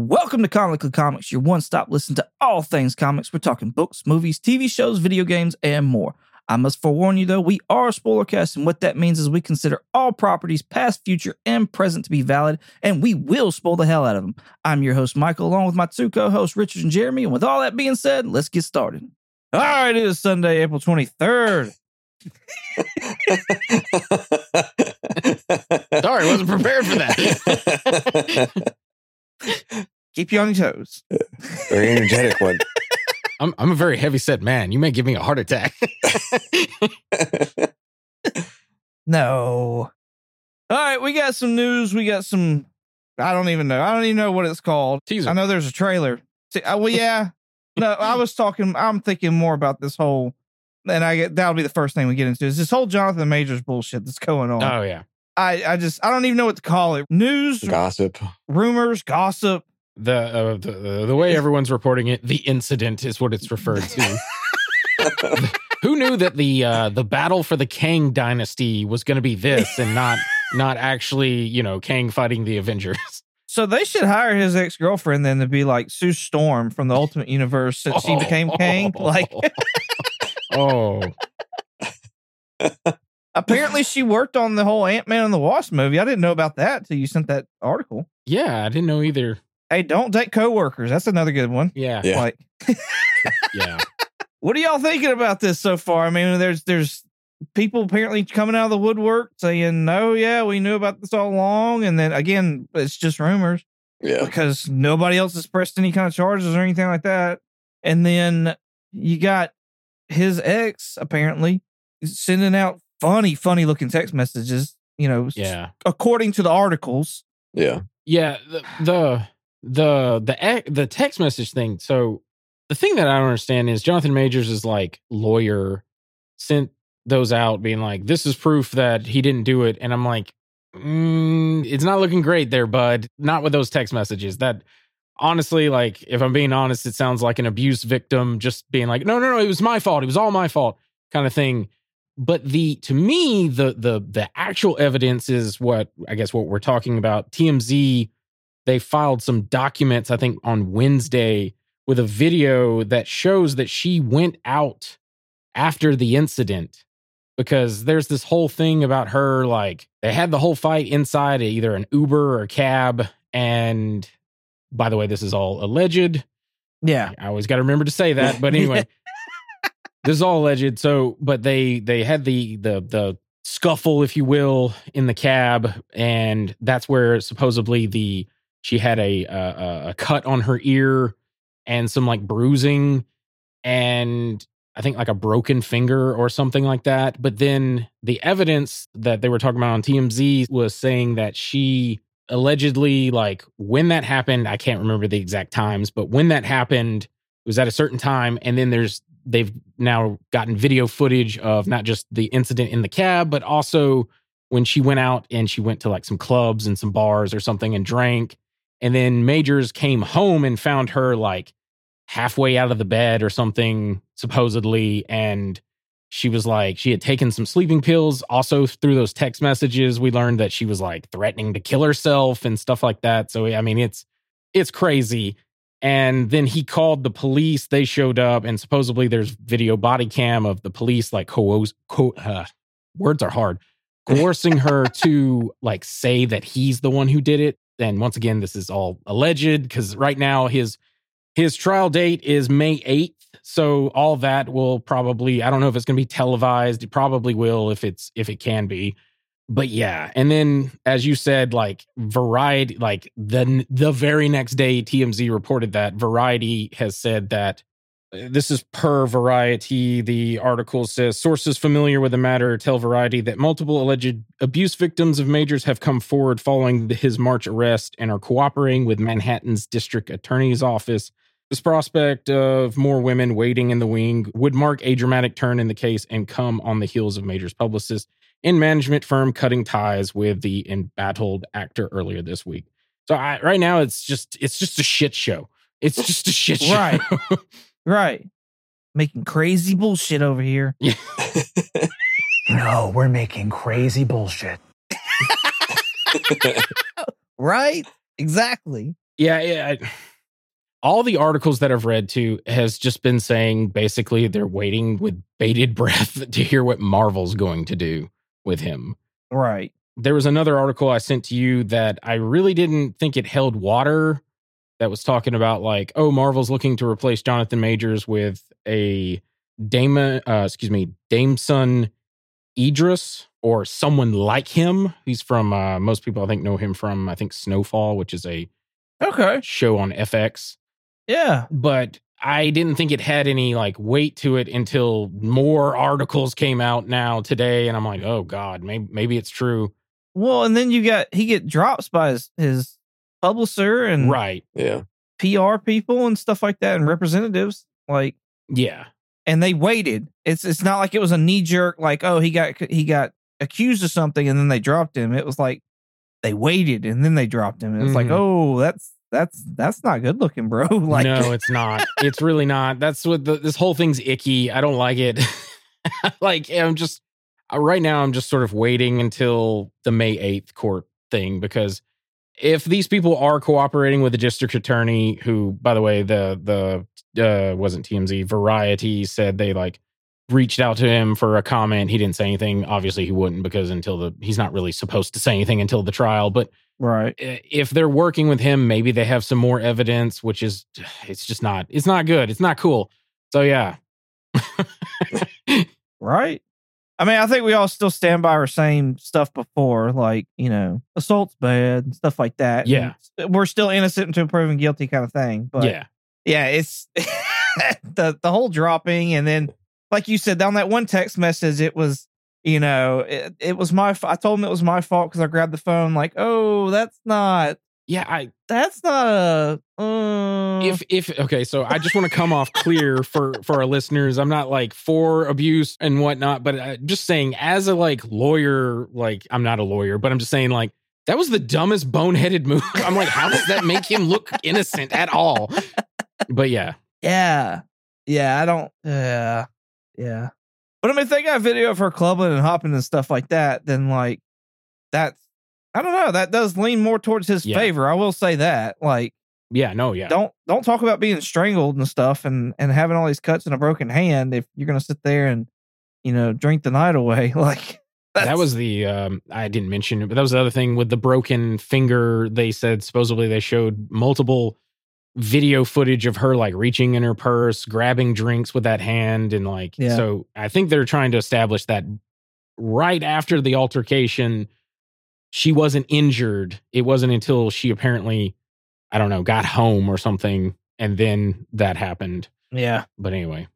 Welcome to Comically Comics, your one stop listen to all things comics. We're talking books, movies, TV shows, video games, and more. I must forewarn you though, we are a spoiler cast, and what that means is we consider all properties, past, future, and present, to be valid, and we will spoil the hell out of them. I'm your host, Michael, along with my two co hosts, Richard and Jeremy. And with all that being said, let's get started. All right, it is Sunday, April 23rd. Sorry, I wasn't prepared for that. Keep you on your toes. Very energetic one. I'm I'm a very heavy set man. You may give me a heart attack. No. All right, we got some news. We got some. I don't even know. I don't even know what it's called. Teaser. I know there's a trailer. See, uh, well, yeah. No, I was talking. I'm thinking more about this whole, and I get that'll be the first thing we get into is this whole Jonathan Majors bullshit that's going on. Oh yeah. I I just I don't even know what to call it. News, Gossip. rumors, gossip. The, uh, the the way everyone's reporting it, the incident is what it's referred to. Who knew that the uh, the battle for the Kang dynasty was going to be this and not not actually you know Kang fighting the Avengers? So they should hire his ex girlfriend then to be like Sue Storm from the Ultimate Universe since she became Kang. Like oh apparently she worked on the whole Ant Man and the Wasp movie. I didn't know about that till you sent that article. yeah, I didn't know either. Hey, don't date coworkers. That's another good one. Yeah, Yeah. Like, yeah. what are y'all thinking about this so far? I mean, there's there's people apparently coming out of the woodwork saying, "No, yeah, we knew about this all along," and then again, it's just rumors Yeah. because nobody else has pressed any kind of charges or anything like that. And then you got his ex apparently sending out funny, funny looking text messages. You know, Yeah. according to the articles. Yeah. Yeah, the the the the ec- the text message thing. So the thing that I don't understand is Jonathan Majors is like lawyer sent those out being like this is proof that he didn't do it and I'm like mm, it's not looking great there bud not with those text messages that honestly like if I'm being honest it sounds like an abuse victim just being like no no no it was my fault it was all my fault kind of thing but the to me the the the actual evidence is what i guess what we're talking about tmz they filed some documents i think on wednesday with a video that shows that she went out after the incident because there's this whole thing about her like they had the whole fight inside either an uber or a cab and by the way this is all alleged Yeah. I always got to remember to say that. But anyway, this is all alleged. So, but they they had the the the scuffle, if you will, in the cab, and that's where supposedly the she had a a, a cut on her ear and some like bruising, and I think like a broken finger or something like that. But then the evidence that they were talking about on TMZ was saying that she allegedly like when that happened i can't remember the exact times but when that happened it was at a certain time and then there's they've now gotten video footage of not just the incident in the cab but also when she went out and she went to like some clubs and some bars or something and drank. And then majors came home and found her like halfway out of the bed or something supposedly. And she was like she had taken some sleeping pills. Also through those text messages we learned that she was like threatening to kill herself and stuff like that. So i mean it's it's crazy and then he called the police they showed up and supposedly there's video body cam of the police like coerce co- uh, words are hard coercing her to like say that he's the one who did it and once again this is all alleged because right now his his trial date is May 8th. So all that will probably I don't know if it's going to be televised. It probably will if it's if it can be. But yeah, and then as you said like Variety like the the very next day TMZ reported that Variety has said that uh, this is per Variety. The article says sources familiar with the matter tell Variety that multiple alleged abuse victims of Majors have come forward following his March arrest and are cooperating with Manhattan's district attorney's office. This prospect of more women waiting in the wing would mark a dramatic turn in the case and come on the heels of Major's publicist and management firm cutting ties with the embattled actor earlier this week. So I, right now, it's just it's just a shit show. It's just a shit show. Right. Right. Making crazy bullshit over here. yeah. No, we're making crazy bullshit. Right? Exactly. Yeah, yeah. I- all the articles that I've read to has just been saying basically they're waiting with bated breath to hear what Marvel's going to do with him. Right. There was another article I sent to you that I really didn't think it held water that was talking about like, oh, Marvel's looking to replace Jonathan Majors with a Dame, uh, excuse me, Damson Idris or someone like him. He's from uh, most people I think know him from I think Snowfall, which is a Okay. show on FX. Yeah. But I didn't think it had any like weight to it until more articles came out now today, and I'm like, oh god, maybe maybe it's true. Well, and then you got he get drops by his, his publisher and Right? Yeah. PR people and stuff like that and representatives. Like Yeah. and they waited. It's it's not like it was a knee jerk like, oh, he got he got accused of something and then they dropped him. It was like they waited and then they dropped him. And it's like, Mhm. oh, that's that's that's not good looking, bro. like no, it's not. It's really not. That's what the, this whole thing's icky. I don't like it. like I'm just uh, right now. I'm just sort of waiting until the May 8th court thing because if these people are cooperating with the district attorney, who, by the way, the the uh, wasn't TMZ Variety said they like reached out to him for a comment. He didn't say anything. Obviously, he wouldn't because until the he's not really supposed to say anything until the trial. But right. if they're working with him, maybe they have some more evidence, which is it's just not it's not good. It's not cool. So yeah. Right. I mean, I think we all still stand by our same stuff before, like, you know, assault's bad and stuff like that. Yeah. And we're still innocent until proven guilty kind of thing. But yeah. yeah, it's the the whole dropping and then like you said, down that one text message, it was, you know, it, it was my I told him it was my fault because I grabbed the phone, like, oh, that's not Yeah, I that's not a uh, if if okay, so I just want to come off clear for for our listeners. I'm not like for abuse and whatnot, but uh, just saying as a like lawyer, like I'm not a lawyer, but I'm just saying like that was the dumbest boneheaded move. I'm like, how does that make him look innocent at all? But yeah, Yeah. Yeah, I don't yeah. Yeah. But I mean if they got video of her clubbing and hopping and stuff like that, then like that's I don't know, that does lean more towards his Yeah. favor. I will say that. Like yeah, no, yeah, don't don't talk about being strangled and stuff and and having all these cuts and a broken hand if you're gonna sit there and you know drink the night away. Like that was the um I didn't mention it, but that was the other thing with the broken finger. They said supposedly they showed multiple video footage of her like reaching in her purse, grabbing drinks with that hand, and like Yeah. so. I think they're trying to establish that right after the altercation, she wasn't injured. It wasn't until she apparently, I don't know, got home or something, and then that happened. yeah. But anyway,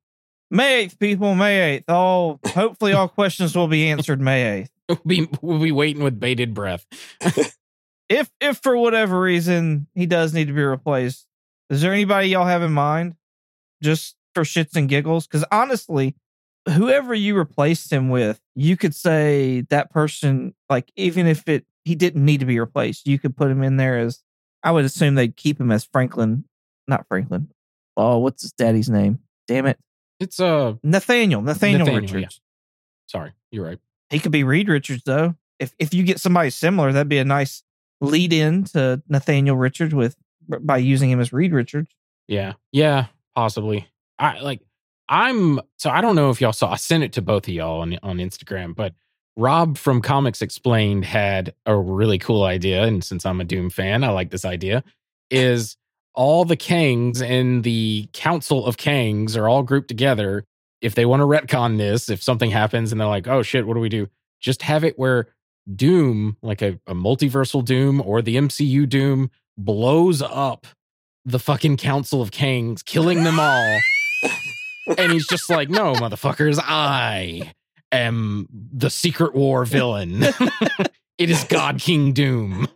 May eighth, people, May eighth. All hopefully all questions will be answered May eighth. we'll be we'll be waiting with bated breath. if if for whatever reason he does need to be replaced, is there anybody y'all have in mind? Just for shits and giggles? Because honestly, whoever you replaced him with, you could say that person, like even if it he didn't need to be replaced, you could put him in there as I would assume they'd keep him as Franklin, not Franklin. Oh, what's his daddy's name? Damn it. It's uh Nathaniel. Nathaniel, Nathaniel, yeah. Richards. sorry, you're right. He could be Reed Richards though. If if you get somebody similar, that'd be a nice lead in to Nathaniel Richards with by using him as Reed Richards. Yeah. Yeah, possibly. I like I'm so I don't know if y'all saw I sent it to both of y'all on on Instagram, but Rob from Comics Explained had a really cool idea and since I'm a Doom fan, I like this idea is all the Kangs and the Council of Kangs are all grouped together. If they want to retcon this, if something happens and they're like, "Oh shit, what do we do?" Just have it where Doom, like a, a multiversal Doom or the MCU Doom, blows up the fucking Council of Kangs, killing them all. and he's just like, no, motherfuckers, I am the Secret War villain. it is God King Doom.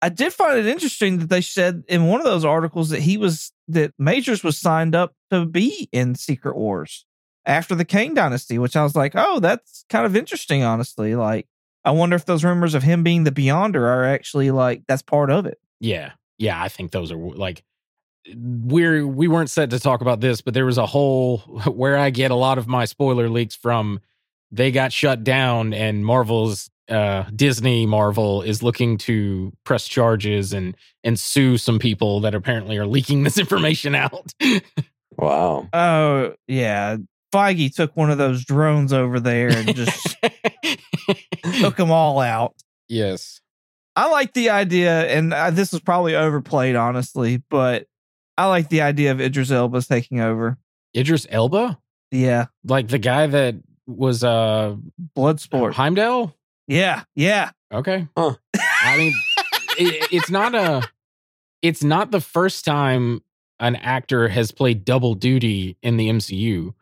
I did find it interesting that they said in one of those articles that he was that Majors was signed up to be in Secret Wars after the Kang Dynasty, which I was like, oh, that's kind of interesting, honestly. Like, I wonder if those rumors of him being the Beyonder are actually like that's part of it. Yeah. Yeah, I think those are like we're we weren't set to talk about this, but there was a whole where I get a lot of my spoiler leaks from. They got shut down, and Marvel's uh, Disney Marvel is looking to press charges and and sue some people that apparently are leaking this information out. Wow. Oh yeah, Feige took one of those drones over there and just took them all out. yes. I like the idea, and uh, this was probably overplayed, honestly, but I like the idea of Idris Elba taking over. Idris Elba? Yeah, Like the guy that was uh Bloodsport. Heimdall? Yeah, yeah. Okay. Huh. I mean, it, it's not a. It's not the first time an actor has played double duty in the MCU.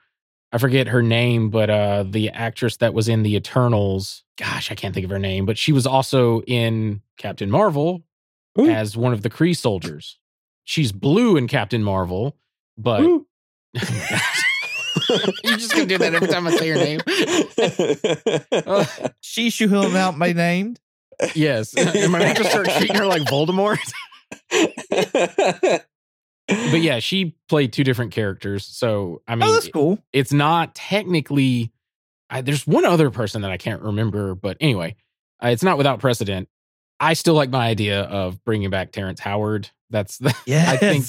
I forget her name, but uh, the actress that was in the Eternals. Gosh, I can't think of her name, but she was also in Captain Marvel Ooh. as one of the Kree soldiers. She's blue in Captain Marvel, but you're just gonna do that every time I say her name. She will not be named. yes, am I to start treating her like Voldemort? But yeah, she played two different characters. So I mean, oh, that's cool. it's not technically. I, there's one other person that I can't remember, but anyway, uh, it's not without precedent. I still like my idea of bringing back Terrence Howard. That's the, Yeah, I think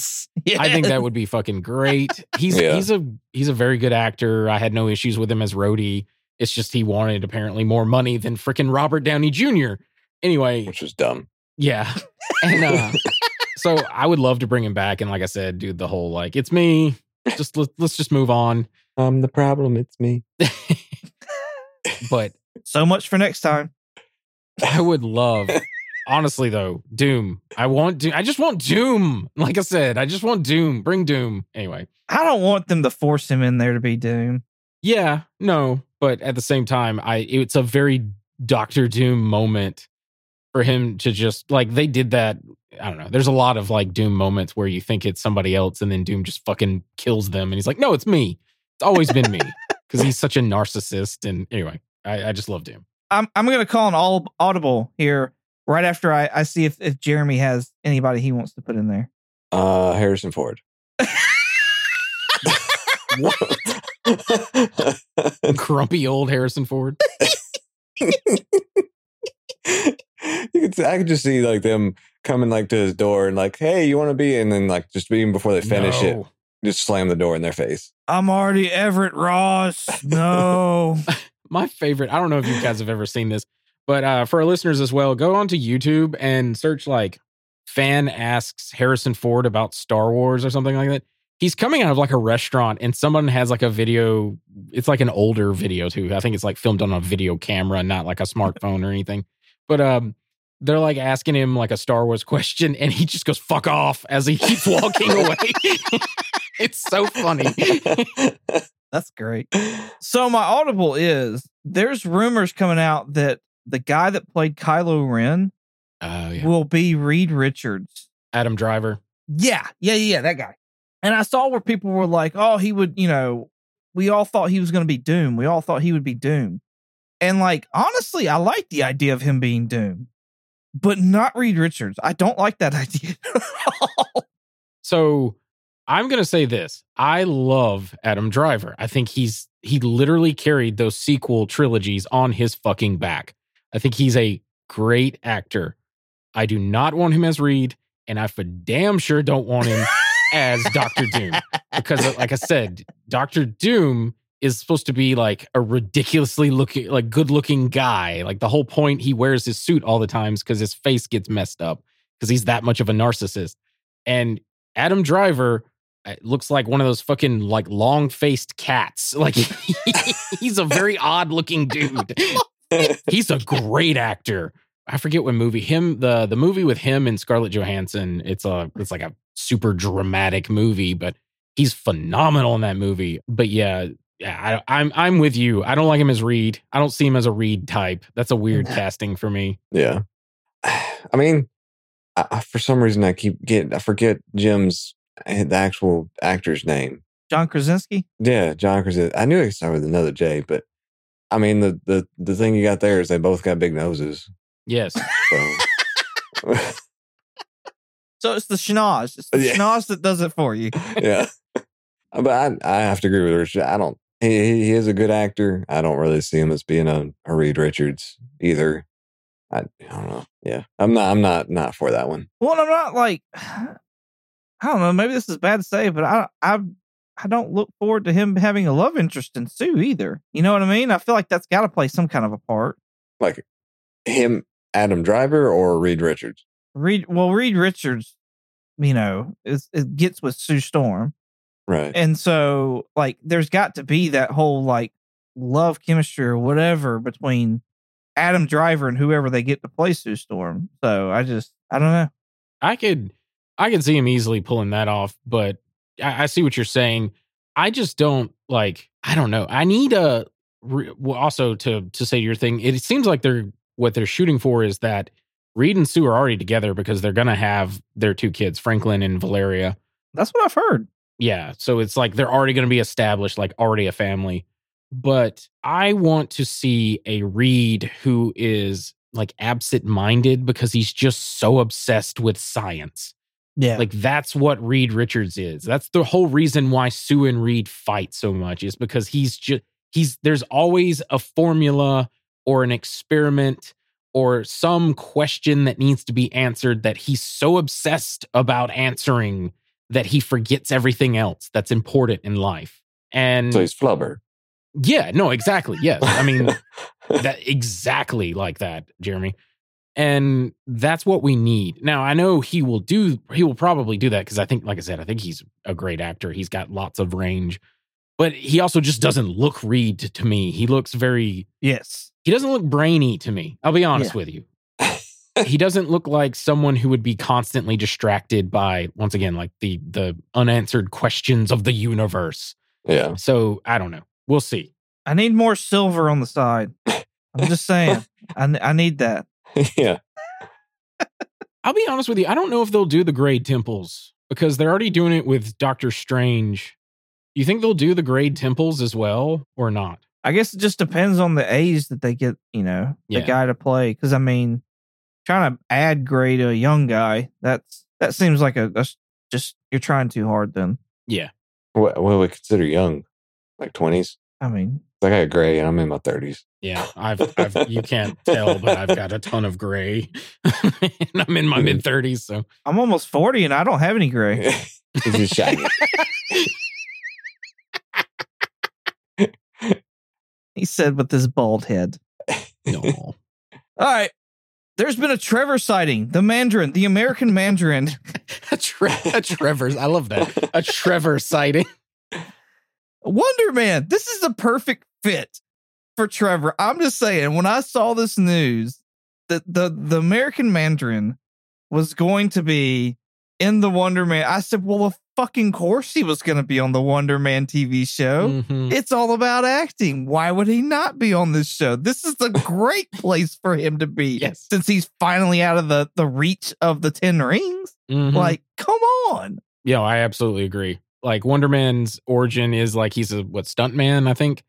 I think that would be fucking great. He's Yeah. he's a he's a very good actor. I had no issues with him as Rhodey. It's just he wanted apparently more money than freaking Robert Downey Jr. Anyway, Which was dumb. yeah. And uh, so I would love to bring him back. And like I said, dude, the whole like, it's me. Just let, let's just move on. I'm the problem. It's me. But so much for next time. I would love, honestly though, Doom. I want Doom. I just want Doom. Like I said, I just want Doom. Bring Doom. Anyway. I don't want them to force him in there to be Doom. Yeah, no, but at the same time, I it's a very Doctor Doom moment for him to just like they did that. I don't know. There's a lot of like Doom moments where you think it's somebody else, and then Doom just fucking kills them, and he's like, "No, it's me. It's always been me," because he's such a narcissist. And anyway, I, I just love Doom. I'm I'm gonna call an all audible here right after I, I see if, if Jeremy has anybody he wants to put in there. Uh, Harrison Ford. Grumpy old Harrison Ford. You could, see- I could just see like them coming like to his door and like, hey, you want to be? And then like just even before they finish it, just slam the door in their face. I'm already Everett Ross. No. my favorite i don't know if you guys have ever seen this but uh for our listeners as well go onto youtube and search like fan asks harrison ford about star wars or something like that he's coming out of like a restaurant and someone has like a video it's like an older video too i think it's like filmed on a video camera not like a smartphone or anything but um they're like asking him like a star wars question and he just goes fuck off as he keeps walking away it's so funny That's great. So my audible is there's rumors coming out that the guy that played Kylo Ren oh yeah will be Reed Richards. adam driver Yeah, yeah, yeah, that guy. And I saw where people were like, "Oh, he would," you know, we all thought he was going to be Doom. We all thought he would be Doom. And like, honestly, I like the idea of him being Doom, but not Reed Richards. I don't like that idea. at all. So I'm gonna say this. I love Adam Driver. I think he's he literally carried those sequel trilogies on his fucking back. I think he's a great actor. I do not want him as Reed, and I for damn sure don't want him as Doctor Doom. Because like I said, Doctor Doom is supposed to be like a ridiculously looking like good looking guy. Like the whole point he wears his suit all the times because his face gets messed up because he's that much of a narcissist. And Adam Driver uh, looks like one of those fucking like long faced cats. Like he's a very odd looking dude. He's a great actor. I forget what movie him the the movie with him and Scarlett Johansson. It's a it's like a super dramatic movie, but he's phenomenal in that movie. But yeah, yeah, I, I'm I'm with you. I don't like him as Reed. I don't see him as a Reed type. That's a weird casting for me. Yeah. I mean, I, I- for some reason, I keep getting, I forget Jim's, eh, the actual actor's name. John Krasinski. Yeah, John Krasinski. I knew it started with another J, but I mean, the, the, the thing you got there is they both got big noses. Yes. So, So it's the schnoz. It's the Yeah. schnoz that does it for you. yeah. But I, I have to agree with Richard. I don't, he, he is a good actor. I don't really see him as being a, a Reed Richards either. I, I don't know. Yeah, I'm not. I'm not not for that one. Well, I'm not like I don't know. Maybe this is bad to say, but I I I don't look forward to him having a love interest in Sue either. You know what I mean? I feel like that's got to play some kind of a part. Like him, Adam Driver or Reed Richards. Reed, well, Reed Richards, you know, is it gets with Sue Storm, Right. and so like there's got to be that whole like love chemistry or whatever between Adam Driver and whoever they get to play Sue Storm. So I just I don't know. I could I could see him easily pulling that off, but I, I see what you're saying. I just don't like. I don't know. I need a re- also to to say your thing. It seems like they're what they're shooting for is that Reed and Sue are already together because they're gonna have their two kids, Franklin and Valeria. That's what I've heard. Yeah, so it's like they're already gonna be established, like already a family. But I want to see a Reed who is like absent minded because he's just so obsessed with science. Yeah. Like that's what Reed Richards is. That's the whole reason why Sue and Reed fight so much is because he's just he's there's always a formula or an experiment or some question that needs to be answered that he's so obsessed about answering that he forgets everything else that's important in life. And So he's flubber. yeah, no, exactly. Yes. I mean, that exactly like that, Jeremy. And that's what we need. Now, I know he will do he will probably do that because I think like I said, I think he's a great actor. He's got lots of range. But he also just doesn't look Reed to me. He looks very yes. he doesn't look brainy to me. I'll be honest Yeah. with you. He doesn't look like someone who would be constantly distracted by once again like the the unanswered questions of the universe. yeah. So, I don't know. We'll see. I need more silver on the side. I'm just saying. I, I need that. yeah. I'll be honest with you. I don't know if they'll do the grade temples because they're already doing it with Doctor Strange. You think they'll do the grade temples as well or not? I guess it just depends on the A's that they get, you know, the Yeah. guy to play. Because I mean, trying to add gray to a young guy, that's that seems like a that's just you're trying too hard. Then Yeah. What, what do we consider young? Like 20s? I mean, I got gray and I'm in my 30s. Yeah. I've, I've you can't tell, but I've got a ton of gray. and I'm in my mm-hmm. mid 30s. So I'm almost forty and I don't have any gray. He's just shiny. He said with his bald head. no. All right. There's been a Trevor sighting. The Mandarin, the American Mandarin. a, tre- a Trevor's. I love that. A Trevor sighting. Wonder Man. This is a perfect fit for Trevor. I'm just saying, when I saw this news that the, the American Mandarin was going to be in the Wonder Man, I said, well, of fucking course he was going to be on the Wonder Man TV show. Mhm. It's all about acting. Why would he not be on this show? This is a great place for him to be. Yes. Since he's finally out of the, the reach of the 10 rings. Mhm. Like, come on. Yeah, I absolutely agree. Like Wonder Man's origin is like he's a what stuntman, I think.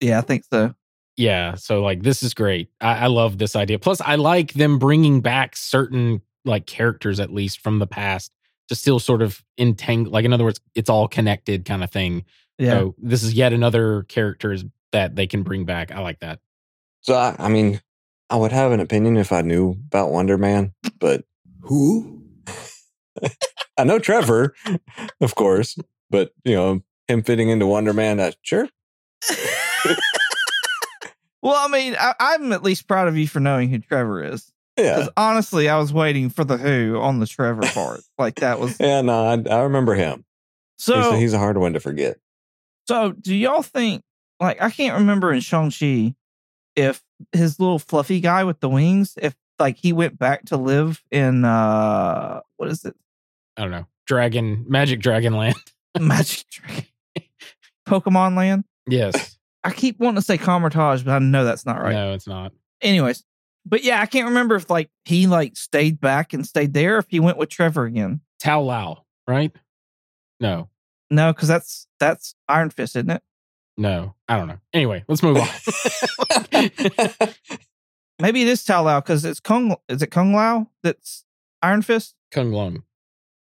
Yeah, I think so. Yeah, so like this is great. I, I love this idea. Plus, I like them bringing back certain like characters at least from the past to still sort of entangle. Like in other words, it's all connected kind of thing. Yeah. So this is yet another characters that they can bring back. I like that. So, I, I mean, I would have an opinion if I knew about Wonder Man, but Who? I know Trevor, of course, but, you know, him fitting into Wonder Man, uh, sure. well, I mean, I, I'm at least proud of you for knowing who Trevor is. Yeah. Honestly, I was waiting for the who on the Trevor part. like that was Yeah, no, I, I remember him. so. he's, he's a hard one to forget. So, do y'all think, like, I can't remember in Shang-Chi if his little fluffy guy with the wings, if like he went back to live in, uh, what is it? I don't know. Dragon, Magic Dragon Land. Magic Dragon. Pokemon Land? yes. I keep wanting to say Kamar-Taj, but I know that's not right. No, it's not. Anyways, but yeah, I can't remember if like he like stayed back and stayed there, if he went with Trevor again. Tao Lao, right? No, No, because that's that's Iron Fist, isn't it? no. I don't know. Anyway, let's move on. Maybe it is Tao Lao because it's Kung. Is it Kung Lao that's Iron Fist? Kung Lung.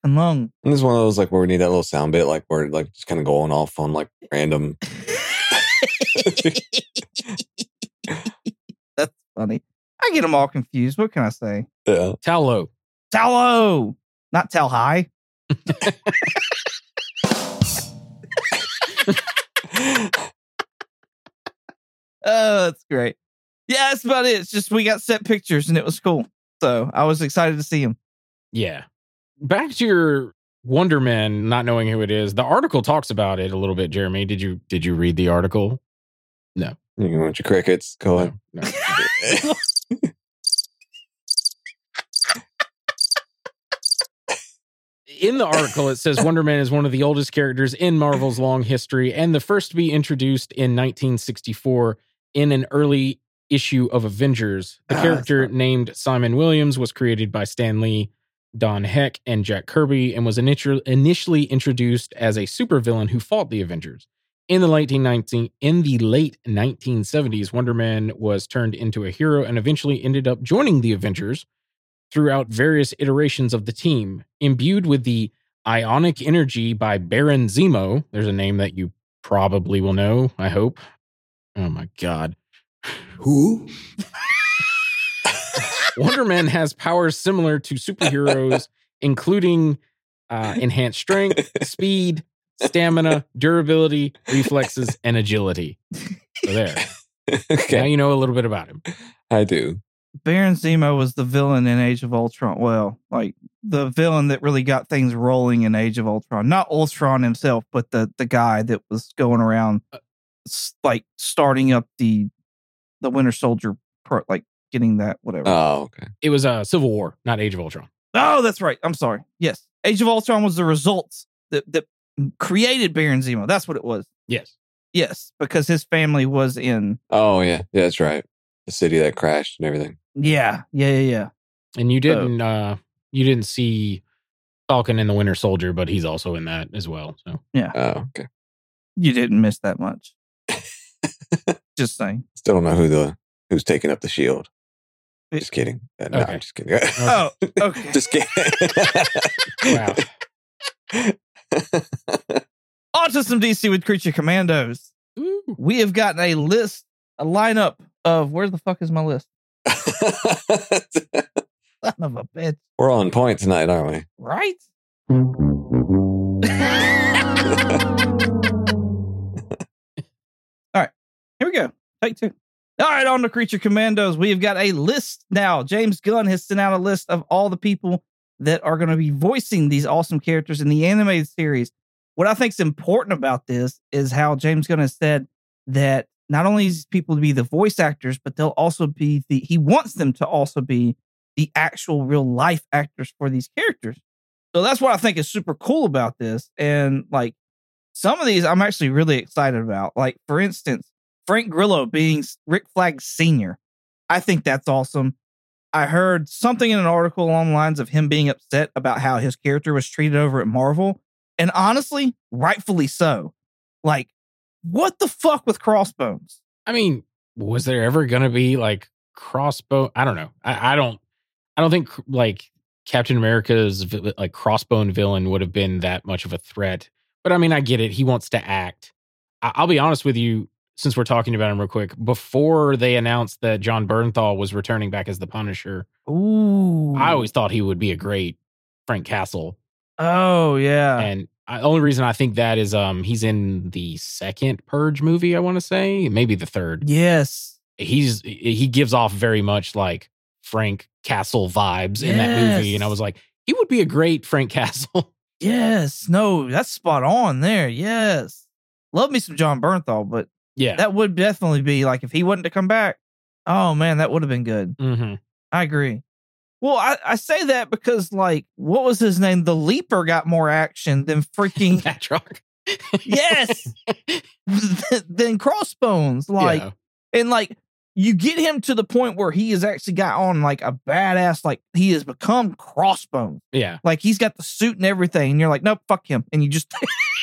And Lung. And this is one of those like where we need that little sound bit, like where like just kind of going off on like random. That's funny. I get them all confused. What can I say? Yeah. Tallow. Tallow, not tell high. Oh, that's great. Yeah, that's about it. It's just we got set pictures and it was cool. So I was excited to see him. Yeah. Back to your Wonder Man, not knowing who it is. The article talks about it a little bit. Jeremy, did you did you read the article? No. You want your crickets? Go ahead. No. no. in the article, it says Wonder Man is one of the oldest characters in Marvel's long history and the first to be introduced in 1964 in an early issue of Avengers. The Ah, character fun. named Simon Williams was created by Stan Lee, Don Heck, and Jack Kirby and was initial- initially introduced as a supervillain who fought the Avengers. In the late 19, in the late 1970s, Wonder Man was turned into a hero and eventually ended up joining the Avengers throughout various iterations of the team. Imbued with the ionic energy by Baron Zemo, there's a name that you probably will know, I hope. Oh my god. Who? Wonder Man has powers similar to superheroes, including uh, enhanced strength, speed, stamina, durability, reflexes, and agility. So there. Now you know a little bit about him. I do. Baron Zemo was the villain in Age of Ultron. Well, like the villain that really got things rolling in Age of Ultron. Not Ultron himself, but the the guy that was going around, s- like starting up the the Winter Soldier, pro, like getting that whatever. Oh, okay. It was uh, Civil War, not Age of Ultron. oh, that's right. I'm sorry. Yes, Age of Ultron was the results that that created Baron Zemo. That's what it was. Yes. Yes, because his family was in. Oh, yeah. Yeah, that's right. The city that crashed and everything. Yeah, yeah, yeah, yeah. And you didn't uh you didn't see Falcon and the Winter Soldier, but he's also in that as well. So yeah. Oh, okay. You didn't miss that much. Just saying. Still don't know who the who's taking up the shield. It- Just kidding. Uh, No, Okay. I'm just kidding. Oh, okay. just kidding. Wow. Some DC with Creature Commandos. Ooh. We have gotten a list, a lineup of where the fuck is my list? Son of a bitch. We're on point tonight, aren't we? Right? All right, here we go. Take two. All right, on to Creature Commandos. We have got a list now. James Gunn has sent out a list of all the people that are going to be voicing these awesome characters in the animated series. What I think is important about this is how James Gunn has said that not only is people to be the voice actors, but they'll also be the, he wants them to also be the actual real life actors for these characters. So that's what I think is super cool about this. And like some of these I'm actually really excited about. Like, for instance, Frank Grillo being Rick Flag Sr. I think that's awesome. I heard something in an article along the lines of him being upset about how his character was treated over at Marvel. And honestly, rightfully so. Like, what the fuck with Crossbones? I mean, was there ever gonna be like crossbow? I don't know. I, I don't. I don't think like Captain America's like crossbone villain would have been that much of a threat. But I mean, I get it. He wants to act. I, I'll be honest with you. Since we're talking about him real quick, before they announced that Jon Bernthal was returning back as the Punisher, Ooh. I always thought he would be a great Frank Castle. Oh, yeah. And the only reason I think that is um he's in the second Purge movie. I want to say maybe the third. yes. he's he gives off very much like Frank Castle vibes in that movie, and I was like, he would be a great Frank Castle. Yes. No, that's spot on there. Yes. Love me some Jon Bernthal, but yeah, that would definitely be like if he wasn't to come back. Oh man, that would have been good. hmm I agree. Well, I, I say that because like what was his name? The Leaper got more action than freaking Batroc. yes than Crossbones. Like Yeah. and like you get him to the point where he has actually got on like a badass like he has become Crossbones. yeah, Like he's got the suit and everything, and you're like, nope, fuck him, and you just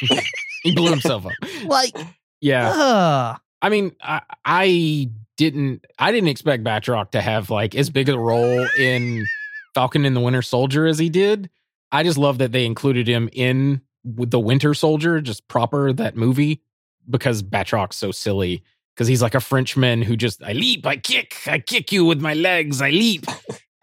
he blew himself up. like, Yeah, uh, I mean, I, I didn't I didn't expect Batroc to have like as big a role in Falcon and the Winter Soldier as he did. I just love that they included him in with the Winter Soldier, just proper that movie because Batroc's so silly because he's like a Frenchman who just I leap, I kick, I kick you with my legs, I leap.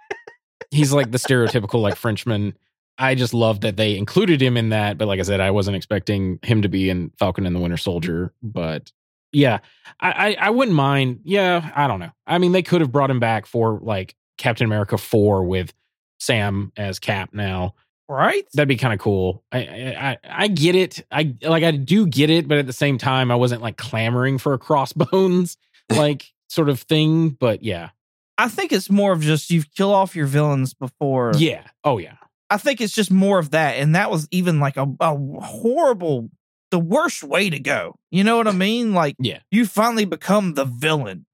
he's like the stereotypical like Frenchman. I just love that they included him in that, but like I said, I wasn't expecting him to be in Falcon and the Winter Soldier. But yeah, I, I, I wouldn't mind. Yeah, I don't know. I mean, they could have brought him back for like Captain America four with Sam as Cap now. Right? That'd be kind of cool. I, I I I get it. I like I do get it, but at the same time, I wasn't like clamoring for a crossbones like sort of thing. But yeah, I think it's more of just you kill off your villains before. yeah, oh yeah, I think it's just more of that. And that was even like a, a horrible, the worst way to go. You know what I mean? Like, Yeah. you finally become the villain.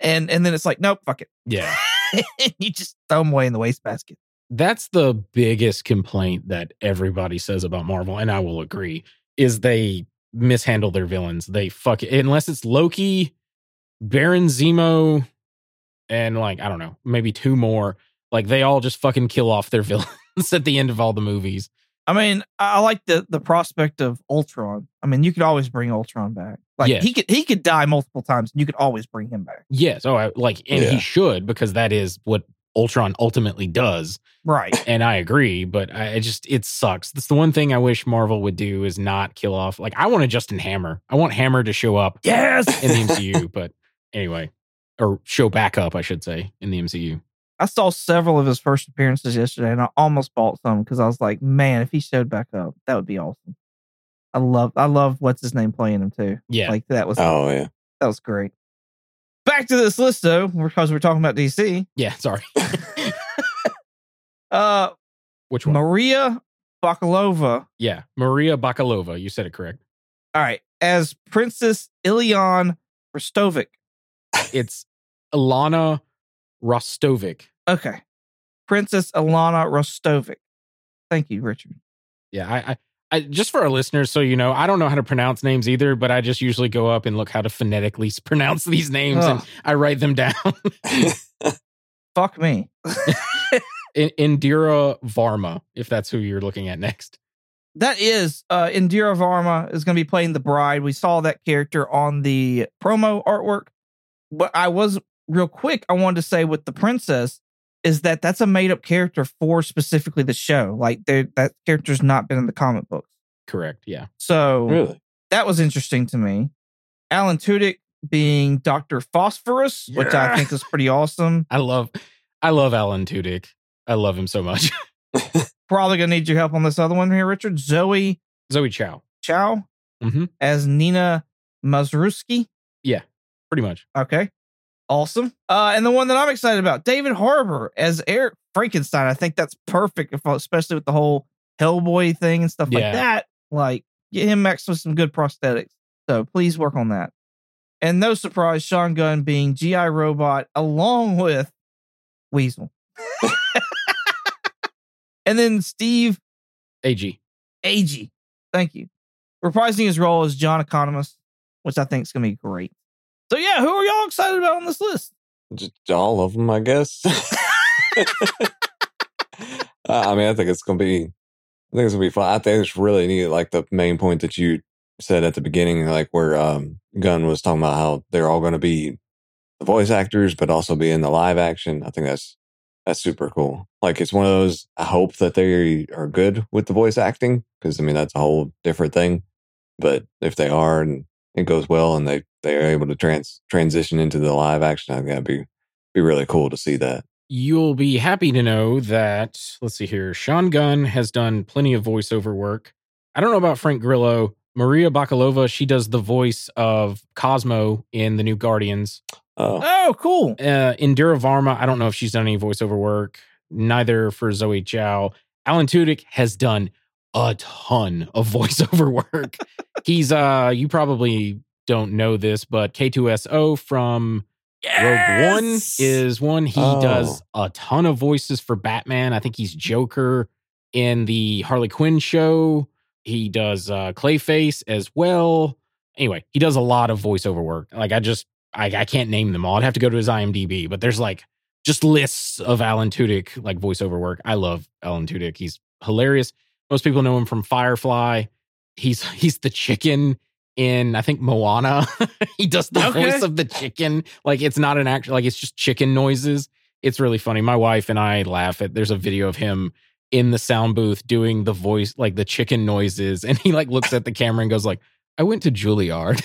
And and then it's like, nope, fuck it. yeah. you just throw them away in the wastebasket. That's the biggest complaint that everybody says about Marvel, and I will agree, is they mishandle their villains. They fuck it unless it's Loki, Baron Zemo, and like I don't know, maybe two more. Like they all just fucking kill off their villains at the end of all the movies. I mean, I I like the the prospect of Ultron. I mean, you could always bring Ultron back. Like Yeah. he could he could die multiple times and you could always bring him back. Yes, oh, I, like and Yeah. he should because that is what Ultron ultimately does. Right. and I agree, but I I just it sucks. That's the one thing I wish Marvel would do is not kill off. Like I want a Justin Hammer. I want Hammer to show up yes. in the MCU, but anyway, or show back up, I should say, in the MCU. I saw several of his first appearances yesterday, and I almost bought some because I was like, man, if he showed back up, that would be awesome. I love, I love what's his name playing him too. Yeah, Like that was Oh yeah. that was great. Back to this list though, because we're talking about DC. yeah. Sorry, Uh, which one? Maria Bakalova. yeah, Maria Bakalova. You said it correct. All right, as Princess Ilion Rostovic. It's Ilana Rostovic. Okay, Princess Ilana Rostovic. Thank you, Richard. Yeah, I, I, I just for our listeners, so you know, I don't know how to pronounce names either, but I just usually go up and look how to phonetically pronounce these names, and I write them down. fuck me. In- Indira Varma, if that's who you're looking at next. That is uh Indira Varma is going to be playing the bride. We saw that character on the promo artwork. But I was real quick, I wanted to say with the princess is that that's a made up character for specifically the show. Like there that character's not been in the comic books. Correct. Yeah. So really? that was interesting to me. Alan Tudyk being Dr. Phosphorus, which I think is pretty awesome. I love I love Alan Tudyk. I love him so much. Probably gonna need your help on this other one here, Richard. Zoe Zoe Chao. Chao Mm-hmm. as Nina Mazursky. Yeah, pretty much. Okay. Awesome. Uh, and the one that I'm excited about, David Harbour as Eric Frankenstein. I think that's perfect, especially with the whole Hellboy thing and stuff Yeah. like that. Like, get him mixed with some good prosthetics. So please work on that. And no surprise, Sean Gunn being GI Robot along with Weasel. and then Steve AG. Agee. Thank you. Reprising his role as John Economos, which I think is going to be great. So, yeah, who are y'all excited about on this list? Just all of them, I guess. I mean, I think it's gonna be. I think it's gonna be fun. I think it's really neat. Like the main point that you said at the beginning, like where um, Gunn was talking about how they're all to be the voice actors, but also be in the live action. I think that's that's super cool. Like it's one of those. I hope that they are good with the voice acting because I mean that's a whole different thing. But if they are and it goes well and they they are able to trans transition into the live action, I think that'd be be really cool to see that. You'll be happy to know that, let's see here, Sean Gunn has done plenty of voiceover work. I don't know about Frank Grillo. Maria Bakalova, she does the voice of Cosmo in the new Guardians. Oh, Oh, cool. Uh, Indira Varma, I don't know if she's done any voiceover work. Neither for Zoe Chao. Alan Tudyk has done a ton of voiceover work. He's uh, you probably don't know this, but K2SO from Rogue One is one. He Oh. does a ton of voices for Batman. I think he's Joker in the Harley Quinn show. He does uh, Clayface as well. Anyway, he does a lot of voiceover work. Like I just, I, I can't name them all. I'd have to go to his IMDb, but there's like just lists of Alan Tudyk like voiceover work. I love Alan Tudyk. He's hilarious. Most people know him from Firefly. He's he's the chicken in I think Moana. he does the Okay. voice of the chicken. Like it's not an act like it's just chicken noises. It's really funny. My wife and I laugh at there's a video of him in the sound booth doing the voice like the chicken noises and he like looks at the camera and goes like I went to Juilliard.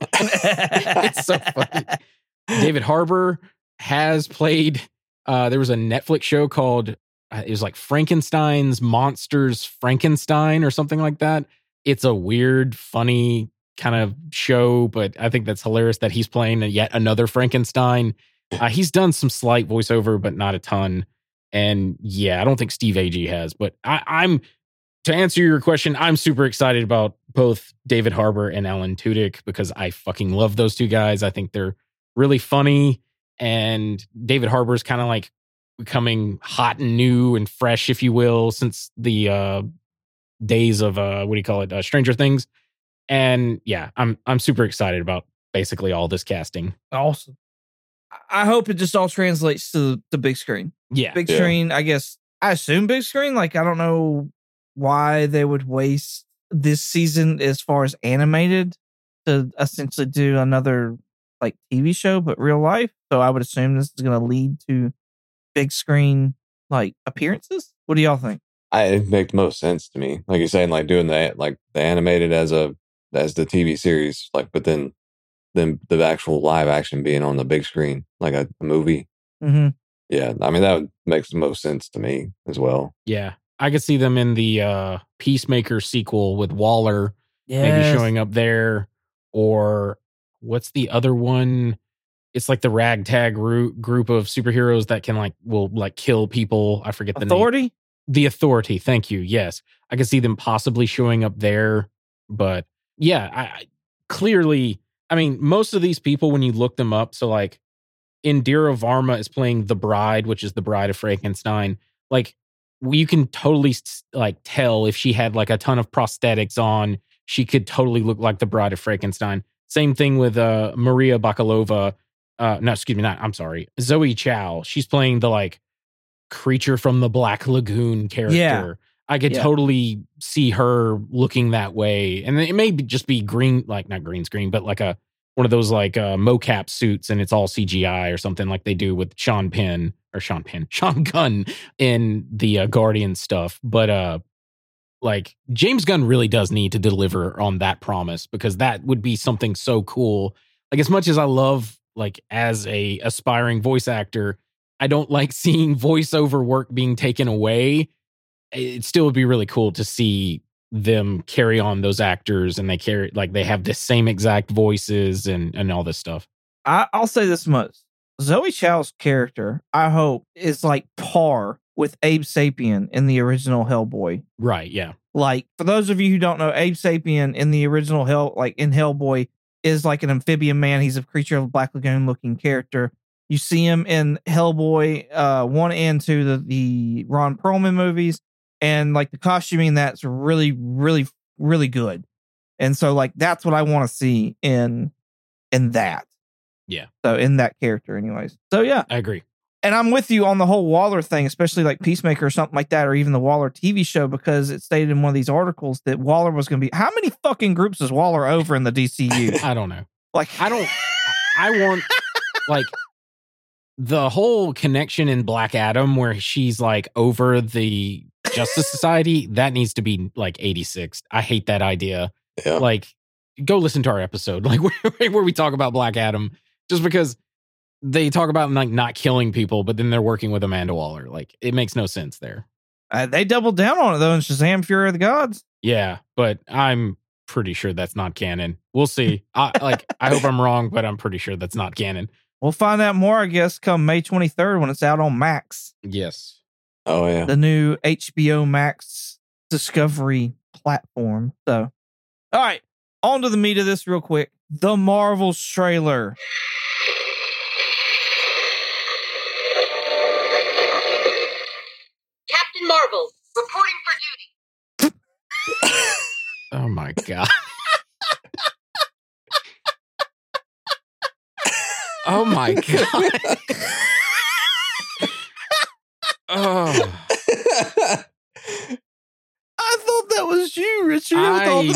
it's so funny. David Harbour has played. Uh, there was a Netflix show called it was like Frankenstein's Monsters Frankenstein or something like that. It's a weird, funny kind of show, but I think that's hilarious that he's playing yet another Frankenstein. Uh, he's done some slight voiceover, but not a ton. And yeah, I don't think Steve Agee has, but I, I'm to answer your question, I'm super excited about both David Harbour and Alan Tudyk because I fucking love those two guys. I think they're really funny, and David Harbour's kind of like becoming hot and new and fresh, if you will, since the uh, days of uh, what do you call it, uh, Stranger Things. And yeah, I'm I'm super excited about basically all this casting. awesome. I hope it just all translates to the big screen. Yeah, Big Yeah. screen, I guess. I assume big screen. Like I don't know why they would waste this season as far as animated to essentially do another like TV show, but real life. So I would assume this is going to lead to big screen like appearances. What do y'all think? I, it makes most sense to me. Like you're saying, like doing the like the animated as a as the TV series, like but then then the actual live action being on the big screen, like a, a movie. Mm-hmm. Yeah, I mean that would makes the most sense to me as well. yeah. I could see them in the uh, Peacemaker sequel with Waller maybe showing up there or what's the other one it's like the ragtag group of superheroes that can like will like kill people. I forget the name. Authority. the authority thank you yes. I could see them possibly showing up there but yeah i I- clearly i mean most of these people when you look them up so like indira varma is playing the bride which is the bride of frankenstein like you can totally like tell if she had like a ton of prosthetics on she could totally look like the bride of frankenstein. Same thing with uh maria bakalova uh no excuse me not i'm sorry zoe chao she's playing the like creature from the black lagoon character Yeah. i could Yeah. totally see her looking that way and it may be just be green like not green screen but like a one of those like uh mocap suits and it's all cgi or something like they do with sean penn or sean penn sean gunn in the uh, guardian stuff but uh like James Gunn really does need to deliver on that promise because that would be something so cool. Like as much as I love like as a aspiring voice actor, I don't like seeing voiceover work being taken away. It still would be really cool to see them carry on those actors and they carry like they have the same exact voices and and all this stuff. I, I'll say this much: Zoe Chao's character, I hope, is like par with Abe Sapien in the original Hellboy. Right, yeah. Like for those of you who don't know, Abe Sapien in the original Hell, like in Hellboy, is like an amphibian man. He's a creature of the Black Lagoon looking character. You see him in Hellboy uh, one and two, the the Ron Perlman movies, and like the costuming that's really, really, really good. And so like that's what I want to see in in that. Yeah. So in that character, anyways. So yeah, I agree. And I'm with you on the whole Waller thing, especially like Peacemaker or something like that, or even the Waller TV show, because it stated in one of these articles that Waller was going to be. How many fucking groups is Waller over in the DCU? I don't know. Like, I don't. I want like the whole connection in Black Adam where she's like over the Justice Society. That needs to be like eighty six. I hate that idea. Yeah, Like, go listen to our episode, like where, where we talk about Black Adam, just because they talk about like not killing people, but then they're working with Amanda Waller. Like, it makes no sense there. uh, they doubled down on it though in Shazam: Fury of the Gods. Yeah, but I'm pretty sure that's not canon. We'll see. I like. I hope I'm wrong, but I'm pretty sure that's not canon. We'll find out more, I guess, come May 23rd when it's out on Max, Yes. oh yeah. the new HBO Max Discovery platform. So, all right, on to the meat of this real quick. The Marvels trailer. Captain Marvel, reporting for duty. Oh my god. oh my god. Oh. I thought that was you, Richard. with all I the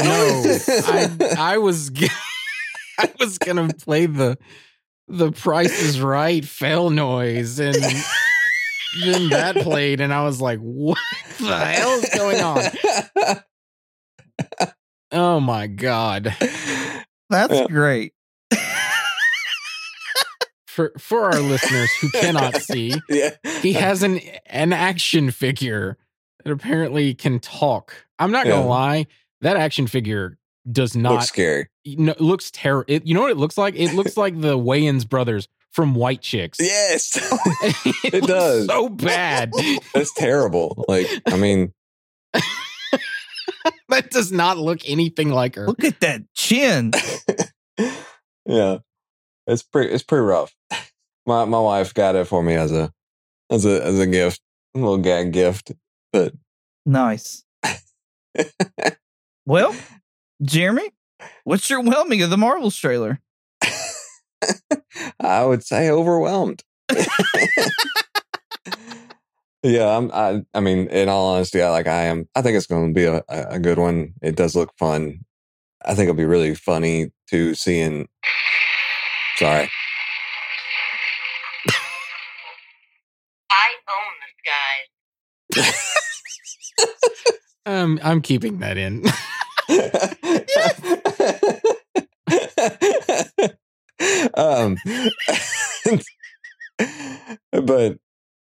know. I, I was g- I was gonna play the the Price is Right fail noise, and then that played, and I was like, "What the hell is going on?" Oh my god! That's Yeah. great. For for our listeners who cannot see, yeah. he has an an action figure that apparently can talk. I'm not gonna Yeah. lie, that action figure does Looks not scary. no, it looks terrible. You know what it looks like? It looks like the Wayans brothers from White Chicks. Yes. it, It does. so bad. That's terrible. Like, I mean, that does not look anything like her. Look at that chin. yeah. It's pretty it's pretty rough. My my wife got it for me as a as a as a gift. A little gag gift. But Nice. Well, Jeremy, what's your whelming of the Marvels trailer? I would say overwhelmed. yeah, I'm. I, I mean, in all honesty, I like. I am. I think it's going to be a, a a good one. It does look fun. I think it'll be really funny to seeing. Sorry. I own the skies. Um, I'm keeping that in. um, but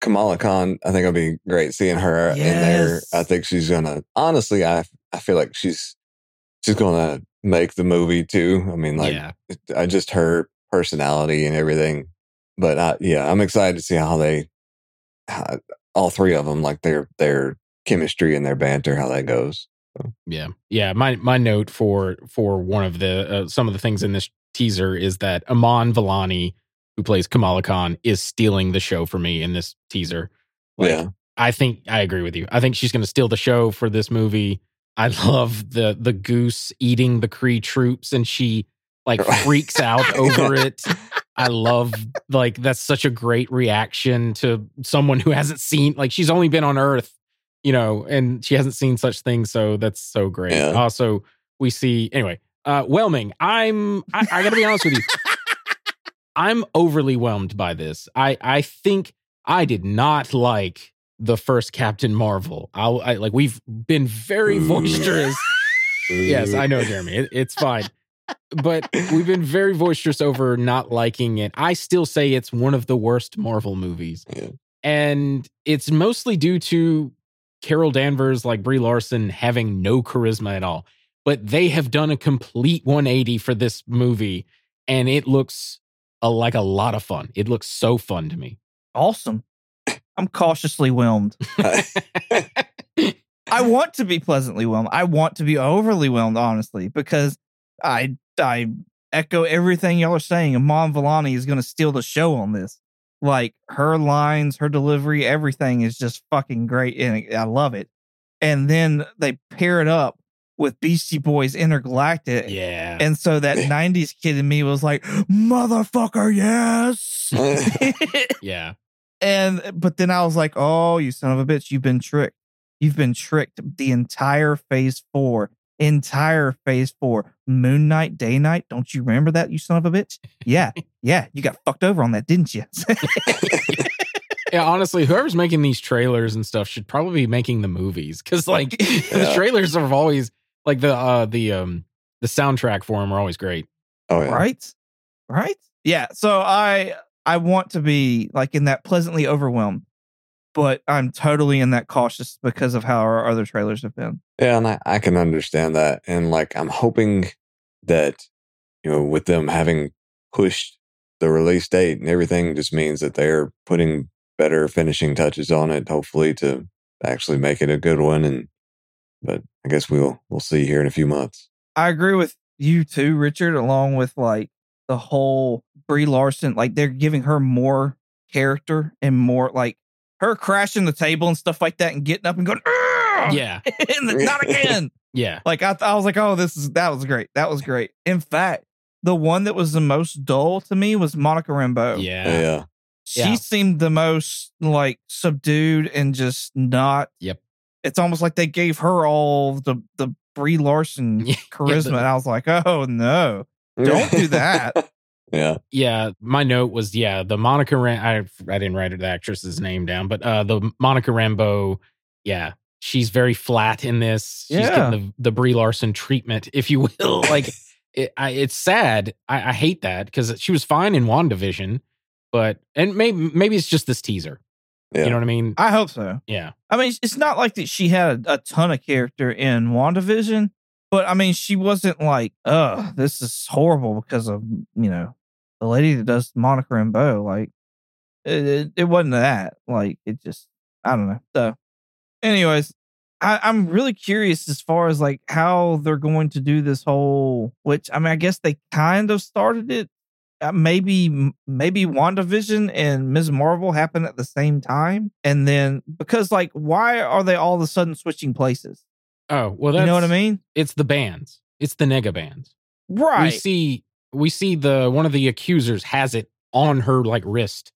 Kamala Khan, I think it'll be great seeing her in there. I think she's gonna. Honestly, I I feel like she's she's gonna make the movie too. I mean, like yeah, I just her personality and everything. But I, yeah, I'm excited to see how they, how, all three of them, like their their chemistry and their banter, how that goes. yeah, yeah. My my note for for one of the uh, some of the things in this teaser is that Iman Vellani, who plays Kamala Khan, is stealing the show for me in this teaser. Like, yeah, I think I agree with you. I think she's going to steal the show for this movie. I love the the goose eating the Kree troops, and she like freaks out over it. I love like that's such a great reaction to someone who hasn't seen like she's only been on Earth, you know, and she hasn't seen such things. So that's so great. Yeah. Also, we see anyway. Uh, whelming. I'm. I, I got to be honest with you. I'm overly whelmed by this. I I think I did not like the first Captain Marvel. I'll, I like we've been very boisterous. yes, I know, Jeremy. It, it's fine. But we've been very boisterous over not liking it. I still say it's one of the worst Marvel movies. Yeah. And it's mostly due to Carol Danvers, like Brie Larson, having no charisma at all. But they have done a complete 180 for this movie, and it looks a, like a lot of fun. It looks so fun to me. Awesome. I'm cautiously whelmed. I want to be pleasantly whelmed. I want to be overly whelmed, honestly, because I I echo everything y'all are saying. Iman Vellani is going to steal the show on this. Like her lines, her delivery, everything is just fucking great, and I love it. And then they pair it up with Beastie Boys Intergalactic, yeah. and so that '90s kid in me was like, "Motherfucker, yes!" yeah. And but then I was like, "Oh, you son of a bitch! You've been tricked. You've been tricked. The entire Phase Four, entire Phase Four, Moon Knight, Day Night. Don't you remember that? You son of a bitch! Yeah, yeah. You got fucked over on that, didn't you? Yeah, honestly, whoever's making these trailers and stuff should probably be making the movies because, like, the trailers are always like the uh the um the soundtrack for them are always great. oh yeah. right, right. Yeah. So I I want to be like in that pleasantly overwhelmed, but I'm totally in that cautious because of how our other trailers have been. Yeah, and I, I can understand that. And like I'm hoping that, you know, with them having pushed the release date and everything just means that they're putting better finishing touches on it, hopefully to actually make it a good one. And but I guess we'll we'll see here in a few months. I agree with you too, Richard, along with like the whole Brie Larson, like they're giving her more character and more like her crashing the table and stuff like that and getting up and going, "Ugh!" Yeah, and then, not again. yeah, like I, th- I was like, oh, this is that was great. That was great. In fact, the one that was the most dull to me was Monica Rambeau. yeah, Yeah. She Yeah. seemed the most like subdued and just not. Yep. It's almost like they gave her all the the Brie Larson Yeah, charisma, the- and I was like, oh no, don't do that. yeah. Yeah, my note was yeah, the Monica Ram- I I didn't write the actress's name down, but uh the Monica Rambeau, yeah, she's very flat in this. She's Yeah. getting the the Brie Larson treatment, if you will. Like it, I, it's sad. I, I hate that because she was fine in WandaVision, but and maybe maybe it's just this teaser. Yeah. You know what I mean? I hope so. Yeah. I mean, it's not like that she had a, a ton of character in WandaVision, but I mean, she wasn't like, ugh, this is horrible because of, you know, the lady that does Monica and Bo." Like, it, it, it wasn't that. Like, it just, I don't know. So, anyways, I, I'm really curious as far as like how they're going to do this whole, which I mean, I guess they kind of started it. Uh, maybe maybe WandaVision and Ms. Marvel happen at the same time, and then because like, why are they all of a sudden switching places? Oh well, that's, you know what I mean? It's the bands. It's the nega bands. Right. We see we see the one of the accusers has it on her like wrist,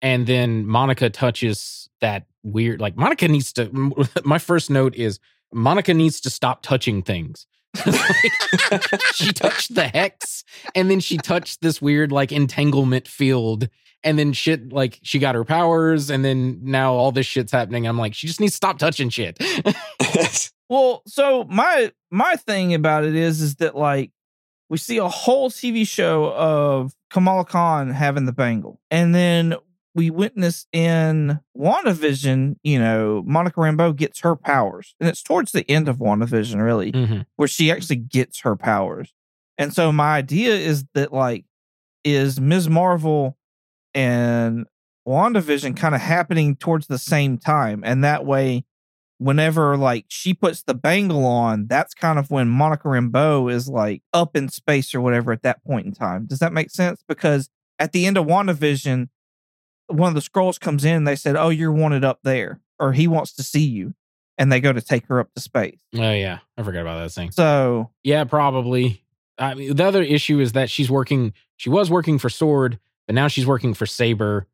and then Monica touches that weird. Like Monica needs to. My first note is Monica needs to stop touching things. Like, she touched the hex, and then she touched this weird like entanglement field. And then shit, like she got her powers, and then now all this shit's happening. I'm like, she just needs to stop touching shit. Well, so my my thing about it is is that like we see a whole TV show of Kamala Khan having the bangle, and then we witness in WandaVision, you know, Monica Rambeau gets her powers, and it's towards the end of WandaVision, really, Mhm. where she actually gets her powers. And so my idea is that like is Ms. Marvel and WandaVision kind of happening towards the same time, and that way whenever like she puts the bangle on, that's kind of when Monica Rambeau is like up in space or whatever at that point in time. Does that make sense? Because at the end of WandaVision, one of the Skrulls comes in, they said, Oh, you're wanted up there, or he wants to see you. And they go to take her up to space. Oh yeah, I forgot about that thing. So Yeah, probably. I mean, the other issue is that she's working. She was working for Sword, but now she's working for Saber,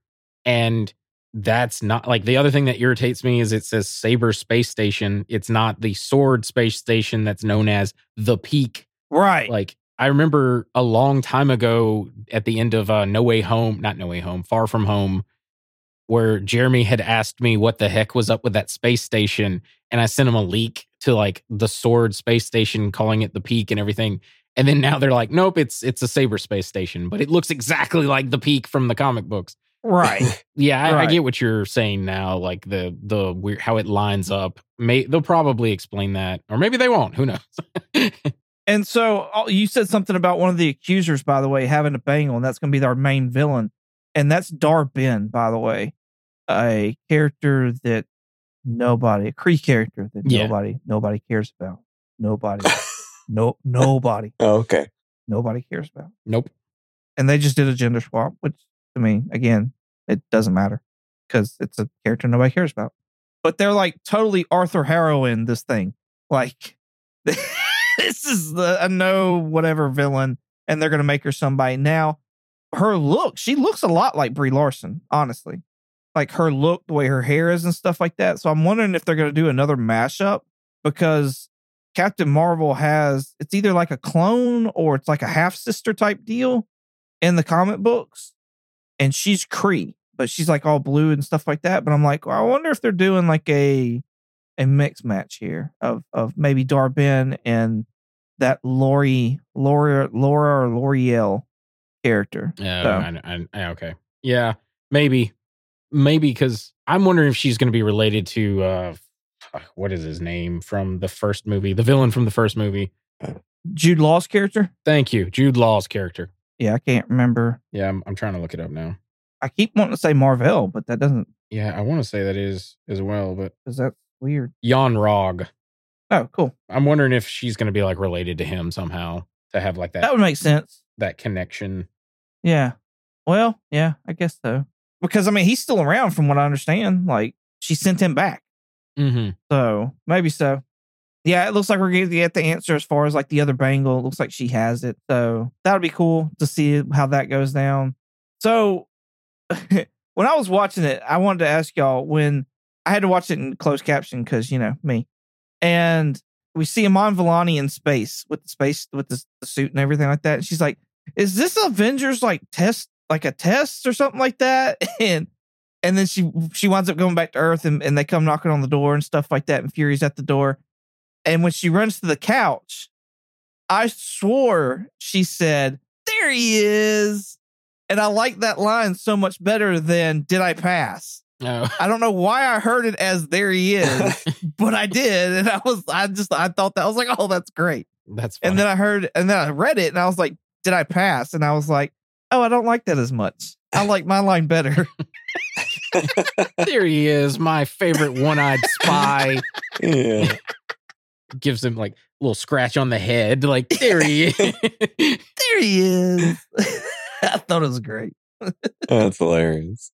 and that's not like the other thing that irritates me is it says Saber Space Station. It's not the Sword Space Station that's known as the Peak. right. Like I remember a long time ago at the end of uh, No Way Home, not No Way Home, Far From Home, where Jeremy had asked me what the heck was up with that space station, and I sent him a leak to like the Sword space station, calling it the Peak and everything. And then now they're like, nope, it's it's a Saber space station, but it looks exactly like the Peak from the comic books. right. Yeah, I, I get what you're saying now, like the the weird how it lines up. May they'll probably explain that, or maybe they won't. Who knows? And so oh, you said something about one of the accusers, by the way, having a bangle, and that's going to be our main villain. And that's Dar-Benn, by the way, a character that nobody, a Kree character that Yeah. nobody, nobody cares about. Nobody, no, nobody, oh, okay. nobody cares about. nope. And they just did a gender swap, which to me, again, it doesn't matter because it's a character nobody cares about. But they're like totally Arthur Harrow in this thing. Like, this is the a no whatever villain, and they're gonna make her somebody. Now, her look, she looks a lot like Brie Larson, honestly. Like her look, the way her hair is and stuff like that. So I'm wondering if they're gonna do another mashup because Captain Marvel has it's either like a clone or it's like a half sister type deal in the comic books, and she's Kree, but she's like all blue and stuff like that. But I'm like, well, I wonder if they're doing like a a mix match here of of maybe Dar-Benn and that Lori Laura Laura or L'Oreal character. Yeah. So- I, I, okay. Yeah. Maybe. Maybe because I'm wondering if she's going to be related to uh, what is his name from the first movie, the villain from the first movie. Jude Law's character. Thank you, Jude Law's character. Yeah, I can't remember. Yeah, I'm, I'm trying to look it up now. I keep wanting to say Marvel, but that doesn't Yeah, I want to say that is as well, but is that's weird. Yon-Rogg. Oh, cool. I'm wondering if she's going to be like related to him somehow to have like that That would make sense. that connection. Yeah. Well, yeah, I guess so. Because I mean, he's still around from what I understand. Like she sent him back. Mm-hmm. So maybe so. Yeah, it looks like we're going to get the answer as far as like the other bangle. It looks like she has it. So that would be cool to see how that goes down. So when I was watching it, I wanted to ask y'all when I had to watch it in closed caption because, you know, me. And we see Iman Vellani in space with the space with the, the suit and everything like that. And she's like, "Is this Avengers like test like a test or something like that?" And and then she she winds up going back to Earth and, and they come knocking on the door and stuff like that. And Fury's at the door. And when she runs to the couch, I swore she said, There he is. And I like that line so much better than Did I pass? Oh. I don't know why I heard it as there he is, but I did. And I was, I just, I thought that I was like, oh, that's great. That's funny. And then I heard, and then I read it and I was like, did I pass? And I was like, oh, I don't like that as much. I like my line better. there he is, my favorite one-eyed spy. yeah. Gives him like a little scratch on the head. Like there he is. there he is. I thought it was great. That's hilarious.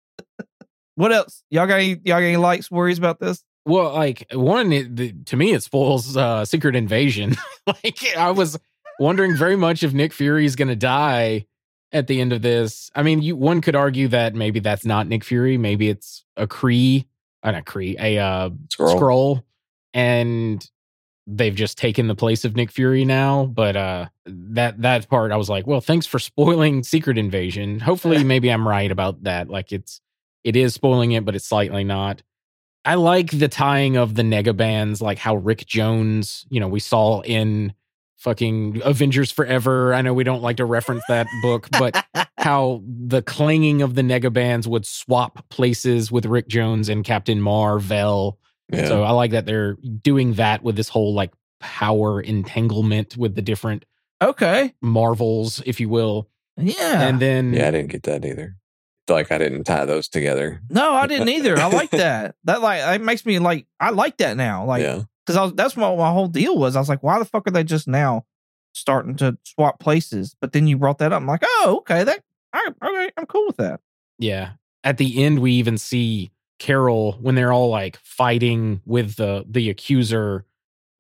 What else? Y'all got any, y'all got any likes, worries about this? Well, like one, it, the, to me, it spoils uh, Secret Invasion. like I was wondering very much if Nick Fury is going to die at the end of this. I mean, you one could argue that maybe that's not Nick Fury. Maybe it's a Kree, uh, not Kree, a uh, Skrull. skrull, and they've just taken the place of Nick Fury now. But uh, that that part, I was like, well, thanks for spoiling Secret Invasion. Hopefully, maybe I'm right about that. Like it's it is spoiling it, but it's slightly not. I like the tying of the nega bands, like how Rick Jones, you know, we saw in fucking Avengers Forever. I know we don't like to reference that book, but how the clanging of the nega bands would swap places with Rick Jones and Captain Marvel. Yeah. So I like that they're doing that with this whole like power entanglement with the different Okay. Marvels, if you will. Yeah. And then yeah, I didn't get that either. Feel Like I didn't tie those together. no, I didn't either. I like that. That like it makes me like I like that now. Like yeah. because I was that's what my whole deal was. I was like, why the fuck are they just now starting to swap places? But then you brought that up. I'm like, oh, okay, that I, okay, I'm cool with that. Yeah. At the end, we even see Carol when they're all like fighting with the the accuser.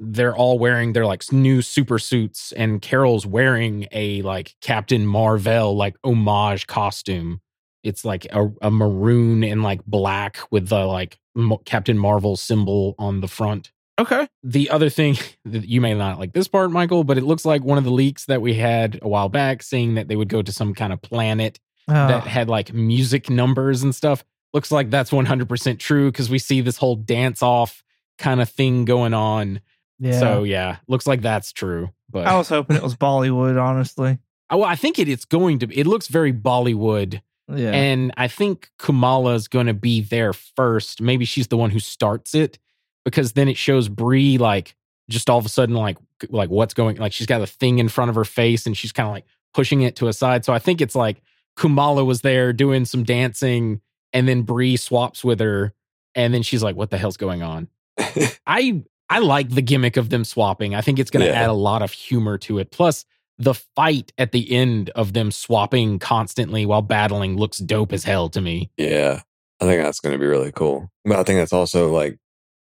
They're all wearing their like new super suits, and Carol's wearing a like Captain Marvel like homage costume. It's like a, a maroon and like black with the like Mo- Captain Marvel symbol on the front. Okay. The other thing that you may not like this part, Michael, but it looks like one of the leaks that we had a while back saying that they would go to some kind of planet that Oh, had like music numbers and stuff. Looks like that's 100% true because we see this whole dance off kind of thing going on. yeah. So, yeah, looks like that's true. But I was hoping it was Bollywood, honestly. I, well, I think it, it's going to, be. it looks very Bollywood. Yeah. And I think Kamala's going to be there first. Maybe she's the one who starts it because then it shows Brie like just all of a sudden like like what's going like she's got a thing in front of her face and she's kind of like pushing it to a side. So I think it's like Kamala was there doing some dancing and then Brie swaps with her and then she's like what the hell's going on? I I like the gimmick of them swapping. I think it's going to Yeah. add a lot of humor to it. Plus the fight at the end of them swapping constantly while battling looks dope as hell to me. Yeah. I think that's going to be really cool. But I think that's also like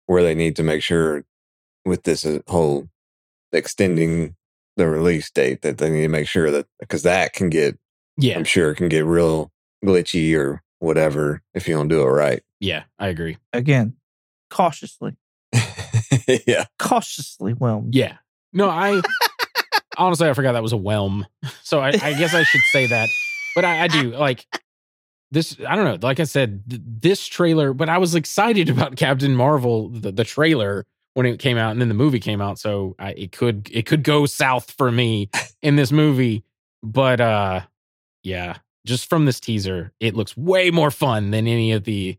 where they need to make sure with this uh, whole extending the release date that they need to make sure that because that can get, Yeah. I'm sure, it can get real glitchy or whatever if you don't do it right. Yeah, I agree. Again, cautiously, yeah. cautiously well. Yeah. No, I honestly I forgot that was a whelm. So I, I guess I should say that. But I, I do like this. I don't know. Like I said, th- this trailer, but I was excited about Captain Marvel, the, the trailer when it came out, and then the movie came out. So I, it could it could go south for me in this movie. But uh yeah, just from this teaser, it looks way more fun than any of the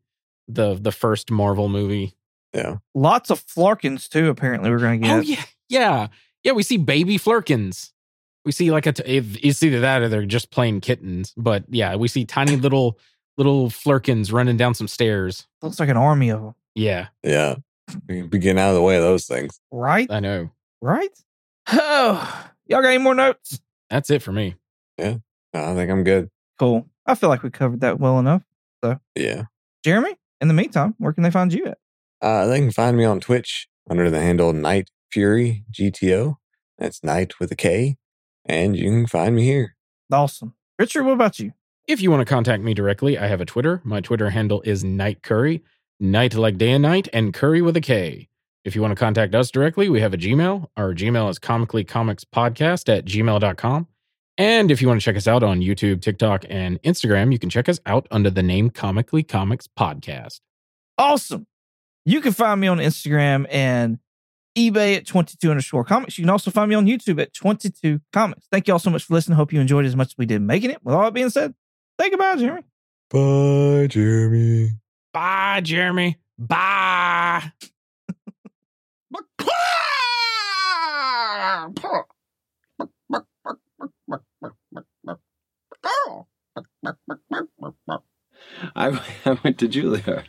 the the first Marvel movie. Yeah. Lots of Flerkens too. Apparently, we're gonna get. Oh yeah, yeah, yeah. We see baby flerkens. We see like a t- if it's either that or they're just plain kittens. But yeah, we see tiny little little flerkens running down some stairs. Looks like an army of them. Yeah, Yeah. We can be getting out of the way of those things. Right. I know. Right. Oh, y'all got any more notes? That's it for me. Yeah. I think I'm good. Cool. I feel like we covered that well enough. So yeah. Jeremy, in the meantime, where can they find you at? Uh, they can find me on Twitch under the handle Night Fury GTO. That's Knight with a K. And you can find me here. Awesome. Richard, what about you? If you want to contact me directly, I have a Twitter. My Twitter handle is Night Curry, night like day and night, and curry with a K. If you want to contact us directly, we have a Gmail. Our Gmail is comicallycomicspodcast at gmail.com. And if you want to check us out on YouTube, TikTok, and Instagram, you can check us out under the name Comically Comics Podcast. Awesome. You can find me on Instagram and eBay at 22 underscore comics. You can also find me on YouTube at 22 comics. Thank you all so much for listening. Hope you enjoyed as much as we did making it. With all that being said, say goodbye, Jeremy. Bye, Jeremy. Bye, Jeremy. Bye. I, I went to Juilliard.